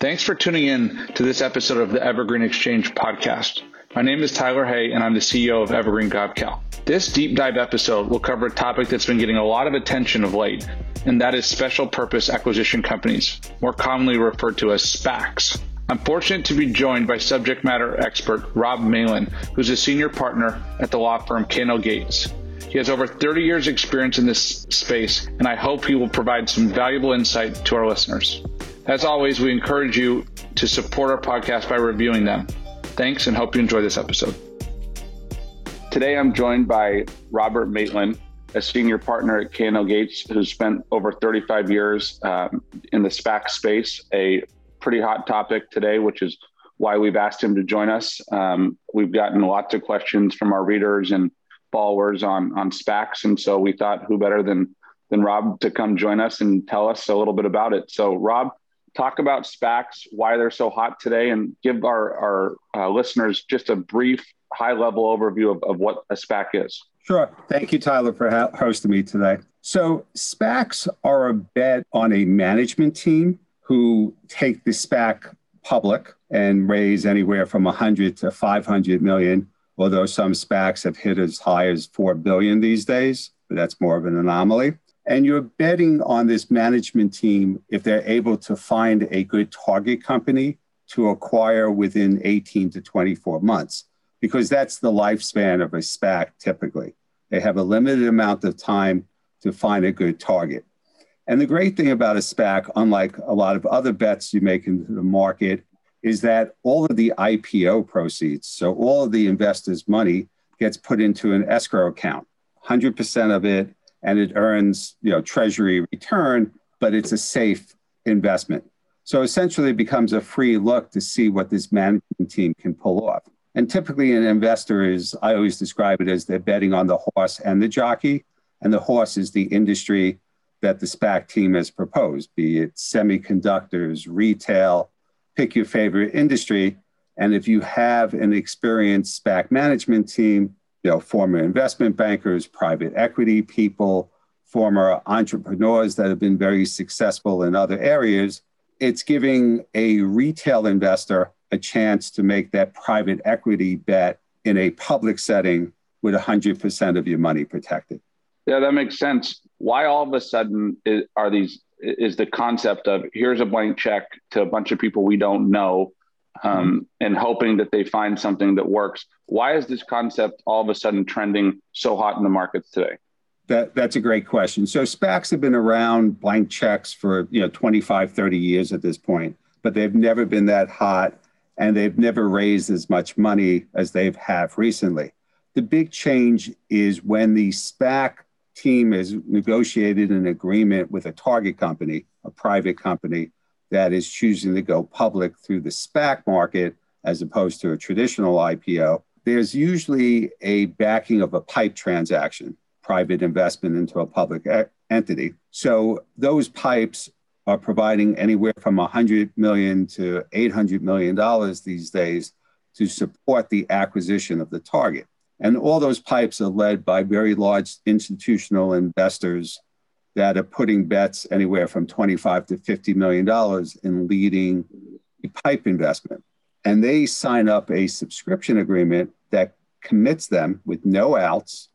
Thanks for tuning in to this episode of the Evergreen Exchange podcast. My name is Tyler Hay, and I'm the CEO of Evergreen GovCal. This deep dive episode will cover a topic that's been getting a lot of attention of late, and that is special purpose acquisition companies, more commonly referred to as SPACs. I'm fortunate to be joined by subject matter expert Rob Maitland, who's a senior partner at the law firm K&L Gates. He has over 30 years experience in this space, and I hope he will provide some valuable insight to our listeners. As always, we encourage you to support our podcast by reviewing them. Thanks and hope you enjoy this episode. Today I'm joined by Robert Maitland, a senior partner at K&L Gates who's spent over 35 years um, in the SPAC space, a pretty hot topic today, which is why we've asked him to join us. Um, we've gotten lots of questions from our readers and followers on, on SPACs. And so we thought who better than, than Rob to come join us and tell us a little bit about it. So Rob, talk about SPACs, why they're so hot today, and give our, our uh, listeners just a brief, high level overview of, of what a SPAC is. Sure. Thank you, Tyler, for ha- hosting me today. So, SPACs are a bet on a management team who take the SPAC public and raise anywhere from 100 to 500 million, although some SPACs have hit as high as 4 billion these days, but that's more of an anomaly. And you're betting on this management team if they're able to find a good target company to acquire within 18 to 24 months, because that's the lifespan of a SPAC typically. They have a limited amount of time to find a good target. And the great thing about a SPAC, unlike a lot of other bets you make into the market, is that all of the IPO proceeds, so all of the investors' money gets put into an escrow account. 100% of it and it earns you know treasury return, but it's a safe investment. So essentially, it becomes a free look to see what this management team can pull off. And typically, an investor is I always describe it as they're betting on the horse and the jockey, and the horse is the industry that the SPAC team has proposed, be it semiconductors, retail, pick your favorite industry. And if you have an experienced SPAC management team you know, former investment bankers, private equity people, former entrepreneurs that have been very successful in other areas. It's giving a retail investor a chance to make that private equity bet in a public setting with 100% of your money protected. Yeah, that makes sense. Why all of a sudden are these is the concept of here's a blank check to a bunch of people we don't know um, and hoping that they find something that works. Why is this concept all of a sudden trending so hot in the markets today? That, that's a great question. So SPACs have been around blank checks for you know 25, 30 years at this point, but they've never been that hot and they've never raised as much money as they've have recently. The big change is when the SPAC team has negotiated an agreement with a target company, a private company, that is choosing to go public through the SPAC market as opposed to a traditional IPO, there's usually a backing of a pipe transaction, private investment into a public entity. So those pipes are providing anywhere from 100 million to 800 million dollars these days to support the acquisition of the target. And all those pipes are led by very large institutional investors that are putting bets anywhere from 25 to 50 million dollars in leading a pipe investment. And they sign up a subscription agreement that commits them with no outs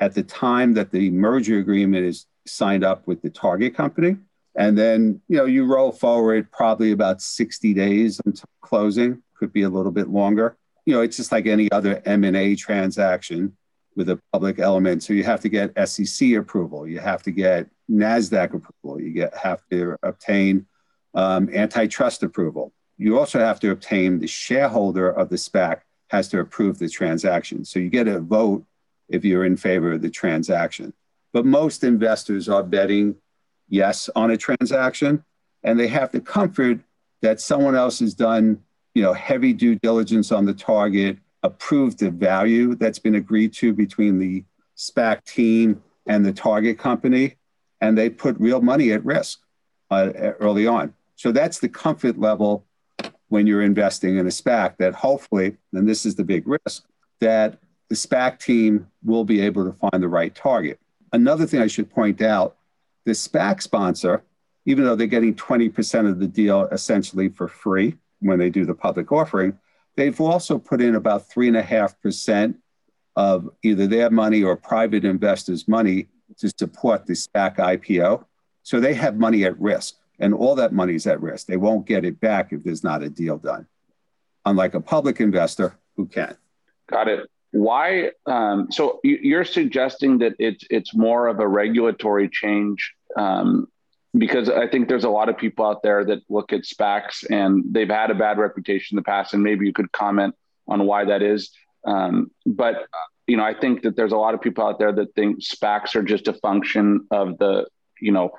at the time that the merger agreement is signed up with the target company. And then you know you roll forward probably about 60 days until closing could be a little bit longer. You know it's just like any other m&a transaction with a public element so you have to get sec approval you have to get NASDAQ approval. You get, have to obtain um, antitrust approval. You also have to obtain the shareholder of the SPAC has to approve the transaction. So you get a vote if you're in favor of the transaction. But most investors are betting yes on a transaction, and they have the comfort that someone else has done, you know, heavy due diligence on the target, approved the value that's been agreed to between the SPAC team and the target company, and they put real money at risk uh, early on. So that's the comfort level when you're investing in a SPAC that hopefully, and this is the big risk, that the SPAC team will be able to find the right target. Another thing I should point out the SPAC sponsor even though they're getting 20% of the deal essentially for free when they do the public offering, they've also put in about 3.5% of either their money or private investors' money to support the SPAC IPO. So they have money at risk, and all that money is at risk. They won't get it back if there's not a deal done, unlike a public investor who can. Got it. Why? Um, so you're suggesting that it's it's more of a regulatory change um, because I think there's a lot of people out there that look at SPACs and they've had a bad reputation in the past, and maybe you could comment on why that is. Um, but you know, I think that there's a lot of people out there that think SPACs are just a function of the you know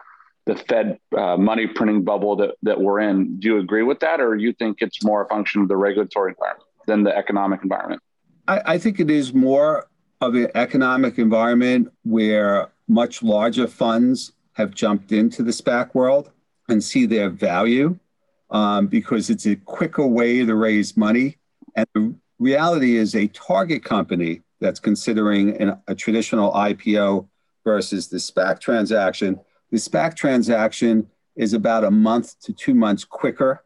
the Fed uh, money printing bubble that that we're in. Do you agree with that, or you think it's more a function of the regulatory environment than the economic environment? I, I think it is more of an economic environment where much larger funds have jumped into the SPAC world and see their value um, because it's a quicker way to raise money. And the reality is, a target company that's considering an, a traditional IPO versus the SPAC transaction, the SPAC transaction is about a month to two months quicker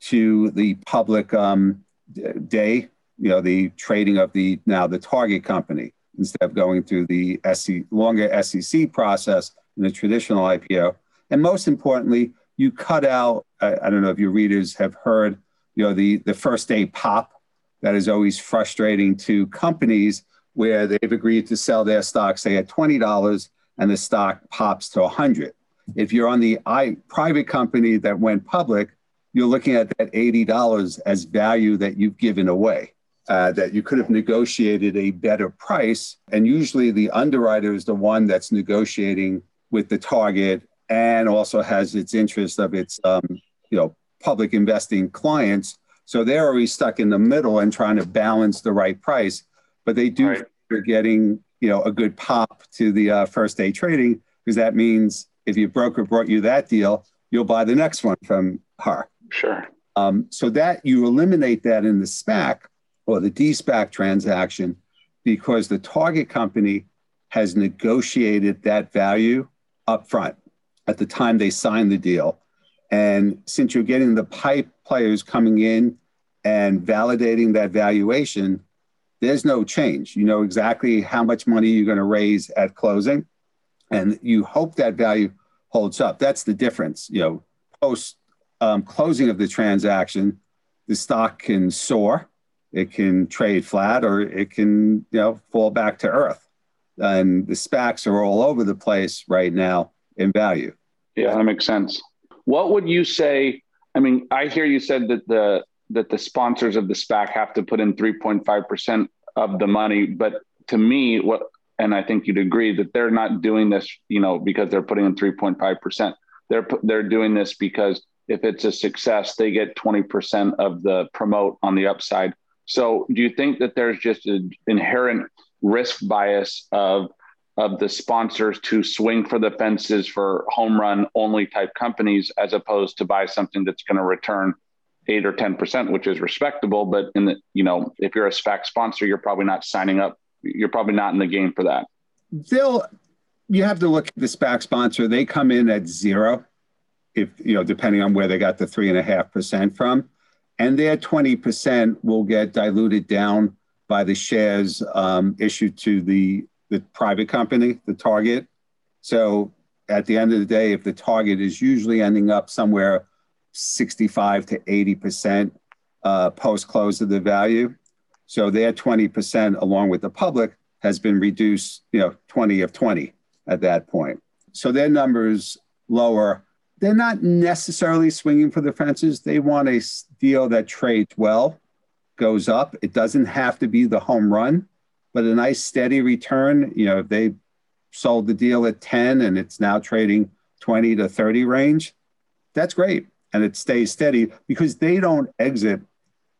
to the public um, day, you know, the trading of the now the target company instead of going through the longer SEC process in a traditional IPO. And most importantly, you cut out, I, I don't know if your readers have heard, you know, the, the first day pop that is always frustrating to companies where they've agreed to sell their stock, say at $20 and the stock pops to 100. If you're on the I, private company that went public, you're looking at that $80 as value that you've given away. Uh, that you could have negotiated a better price. And usually the underwriter is the one that's negotiating with the target and also has its interest of its um, you know public investing clients. So they're already stuck in the middle and trying to balance the right price. But they do right. are getting you know a good pop to the uh, first day trading because that means if your broker brought you that deal, you'll buy the next one from her. Sure. Um, so that you eliminate that in the SPAC or the D-SPAC transaction because the target company has negotiated that value up front at the time they sign the deal. And since you're getting the pipe players coming in and validating that valuation, there's no change. You know exactly how much money you're going to raise at closing, and you hope that value holds up. That's the difference. You know, post um, closing of the transaction, the stock can soar, it can trade flat, or it can you know fall back to earth. And the SPACs are all over the place right now in value. Yeah, that makes sense. What would you say? I mean, I hear you said that the that the sponsors of the SPAC have to put in 3.5 percent of the money, but to me, what and I think you'd agree that they're not doing this, you know, because they're putting in 3.5 percent. They're they're doing this because if it's a success, they get 20 percent of the promote on the upside. So, do you think that there's just an inherent risk bias of of the sponsors to swing for the fences for home run only type companies as opposed to buy something that's going to return eight or ten percent, which is respectable. But in the you know, if you're a SPAC sponsor, you're probably not signing up. You're probably not in the game for that. They'll you have to look at the SPAC sponsor. They come in at zero, if you know, depending on where they got the three and a half percent from, and their twenty percent will get diluted down by the shares um, issued to the the private company, the target. So at the end of the day, if the target is usually ending up somewhere 65 to 80% uh, post close of the value, so their 20% along with the public has been reduced, you know, 20 of 20 at that point. So their numbers lower. They're not necessarily swinging for the fences. They want a deal that trades well, goes up. It doesn't have to be the home run but a nice steady return. You know, if they sold the deal at 10 and it's now trading 20 to 30 range, that's great. And it stays steady because they don't exit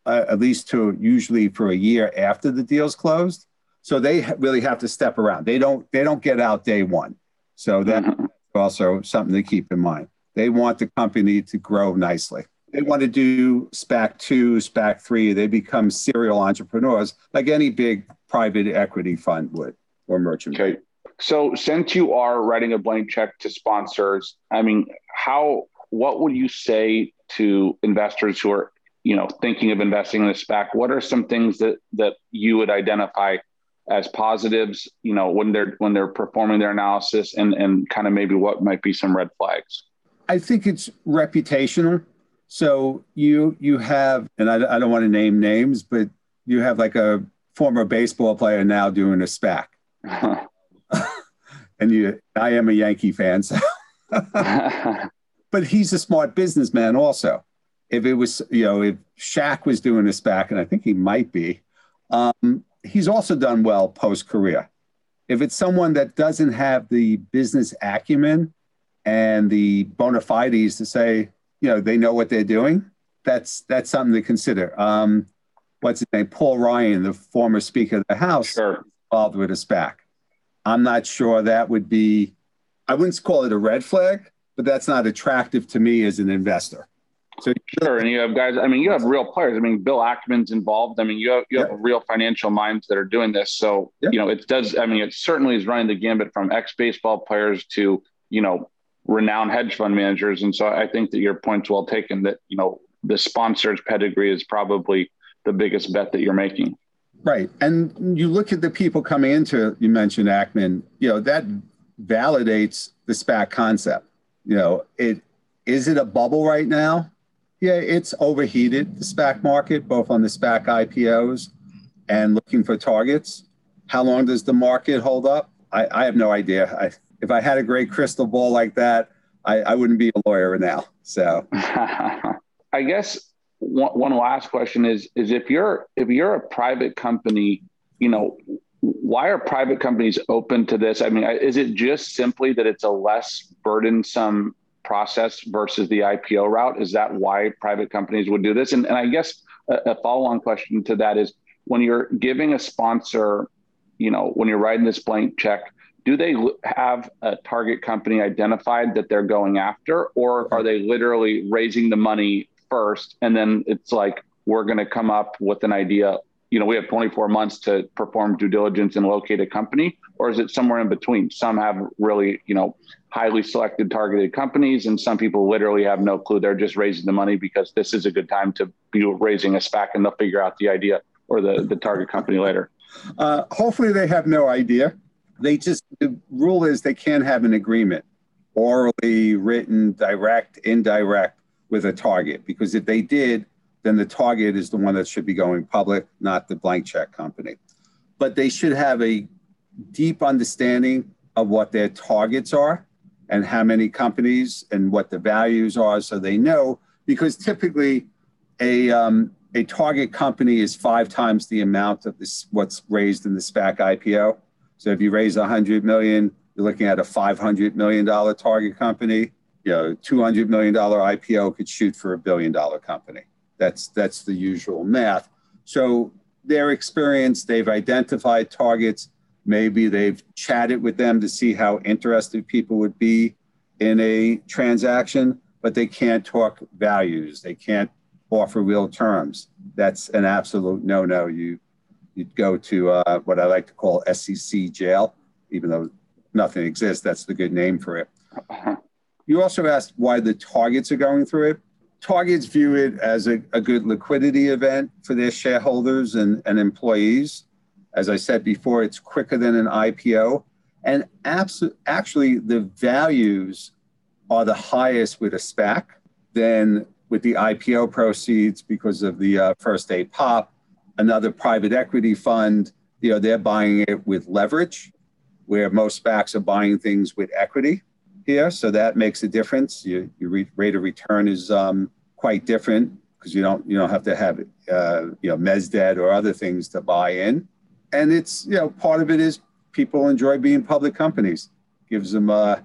uh, at least to usually for a year after the deal's closed. So they really have to step around. They don't they don't get out day one. So that's mm-hmm. also something to keep in mind. They want the company to grow nicely. They want to do SPAC two, SPAC three. They become serial entrepreneurs like any big private equity fund would or merchant. Okay. So, since you are writing a blank check to sponsors, I mean, how what would you say to investors who are, you know, thinking of investing in a SPAC? What are some things that that you would identify as positives, you know, when they're when they're performing their analysis, and and kind of maybe what might be some red flags? I think it's reputational. So you you have, and I, I don't want to name names, but you have like a former baseball player now doing a SPAC. and you, I am a Yankee fan, so. but he's a smart businessman also. If it was, you know, if Shaq was doing a SPAC, and I think he might be, um, he's also done well post career. If it's someone that doesn't have the business acumen and the bona fides to say, you know, they know what they're doing, that's that's something to consider. Um, what's his name? Paul Ryan, the former Speaker of the House, sure. involved with a SPAC. I'm not sure that would be, I wouldn't call it a red flag, but that's not attractive to me as an investor. So sure, and you have guys. I mean, you have real players. I mean, Bill Ackman's involved. I mean, you have you have real financial minds that are doing this. So you know, it does. I mean, it certainly is running the gambit from ex baseball players to you know renowned hedge fund managers. And so I think that your point's well taken. That you know the sponsor's pedigree is probably the biggest bet that you're making. Right, and you look at the people coming into. You mentioned Ackman. You know that validates the SPAC concept. You know, it is it a bubble right now? Yeah, it's overheated, the SPAC market, both on the SPAC IPOs and looking for targets. How long does the market hold up? I, I have no idea. I, if I had a great crystal ball like that, I, I wouldn't be a lawyer now. So, I guess one, one last question is is if you're if you're a private company, you know, why are private companies open to this? I mean, is it just simply that it's a less burdensome process versus the IPO route? Is that why private companies would do this? And, and I guess a, a follow on question to that is when you're giving a sponsor, you know, when you're writing this blank check, do they have a target company identified that they're going after, or are they literally raising the money first and then it's like, we're going to come up with an idea you know we have 24 months to perform due diligence and locate a company or is it somewhere in between? Some have really you know highly selected targeted companies and some people literally have no clue. They're just raising the money because this is a good time to be raising a SPAC and they'll figure out the idea or the, the target company later. Uh, hopefully they have no idea they just the rule is they can't have an agreement orally written direct indirect with a target because if they did then the target is the one that should be going public, not the blank check company. But they should have a deep understanding of what their targets are and how many companies and what the values are so they know because typically a um, a target company is five times the amount of this what's raised in the SPAC IPO. So if you raise 100 million, you're looking at a 500 million dollar target company. You know, 200 million dollar IPO could shoot for a billion dollar company. That's that's the usual math. So their experience, they've identified targets. Maybe they've chatted with them to see how interested people would be in a transaction, but they can't talk values. They can't offer real terms. That's an absolute no-no. You you'd go to uh, what I like to call SEC jail, even though nothing exists. That's the good name for it. You also asked why the targets are going through it. Targets view it as a, a good liquidity event for their shareholders and, and employees. As I said before, it's quicker than an IPO. And abs- actually, the values are the highest with a SPAC than with the IPO proceeds because of the uh, first day pop. Another private equity fund, you know, they're buying it with leverage, where most SPACs are buying things with equity here, so that makes a difference. Your, your rate of return is um, quite different because you don't you don't have to have uh, you know mez debt or other things to buy in, and it's you know part of it is people enjoy being public companies. Gives them uh,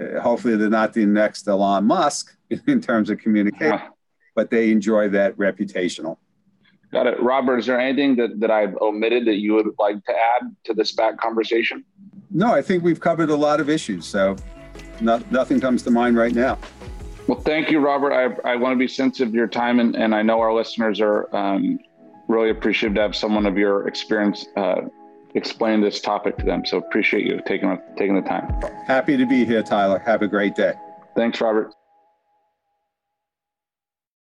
uh hopefully they're not the next Elon Musk in terms of communication, uh-huh. but they enjoy that reputational. Got it. Robert, is there anything that, that I've omitted that you would like to add to this SPAC conversation? No, I think we've covered a lot of issues. So no, nothing comes to mind right now. Well, thank you, Robert. I, I want to be sensitive to your time, and, and I know our listeners are um, really appreciative to have someone of your experience uh, explain this topic to them. So appreciate you taking taking the time. Happy to be here, Tyler. Have a great day. Thanks, Robert.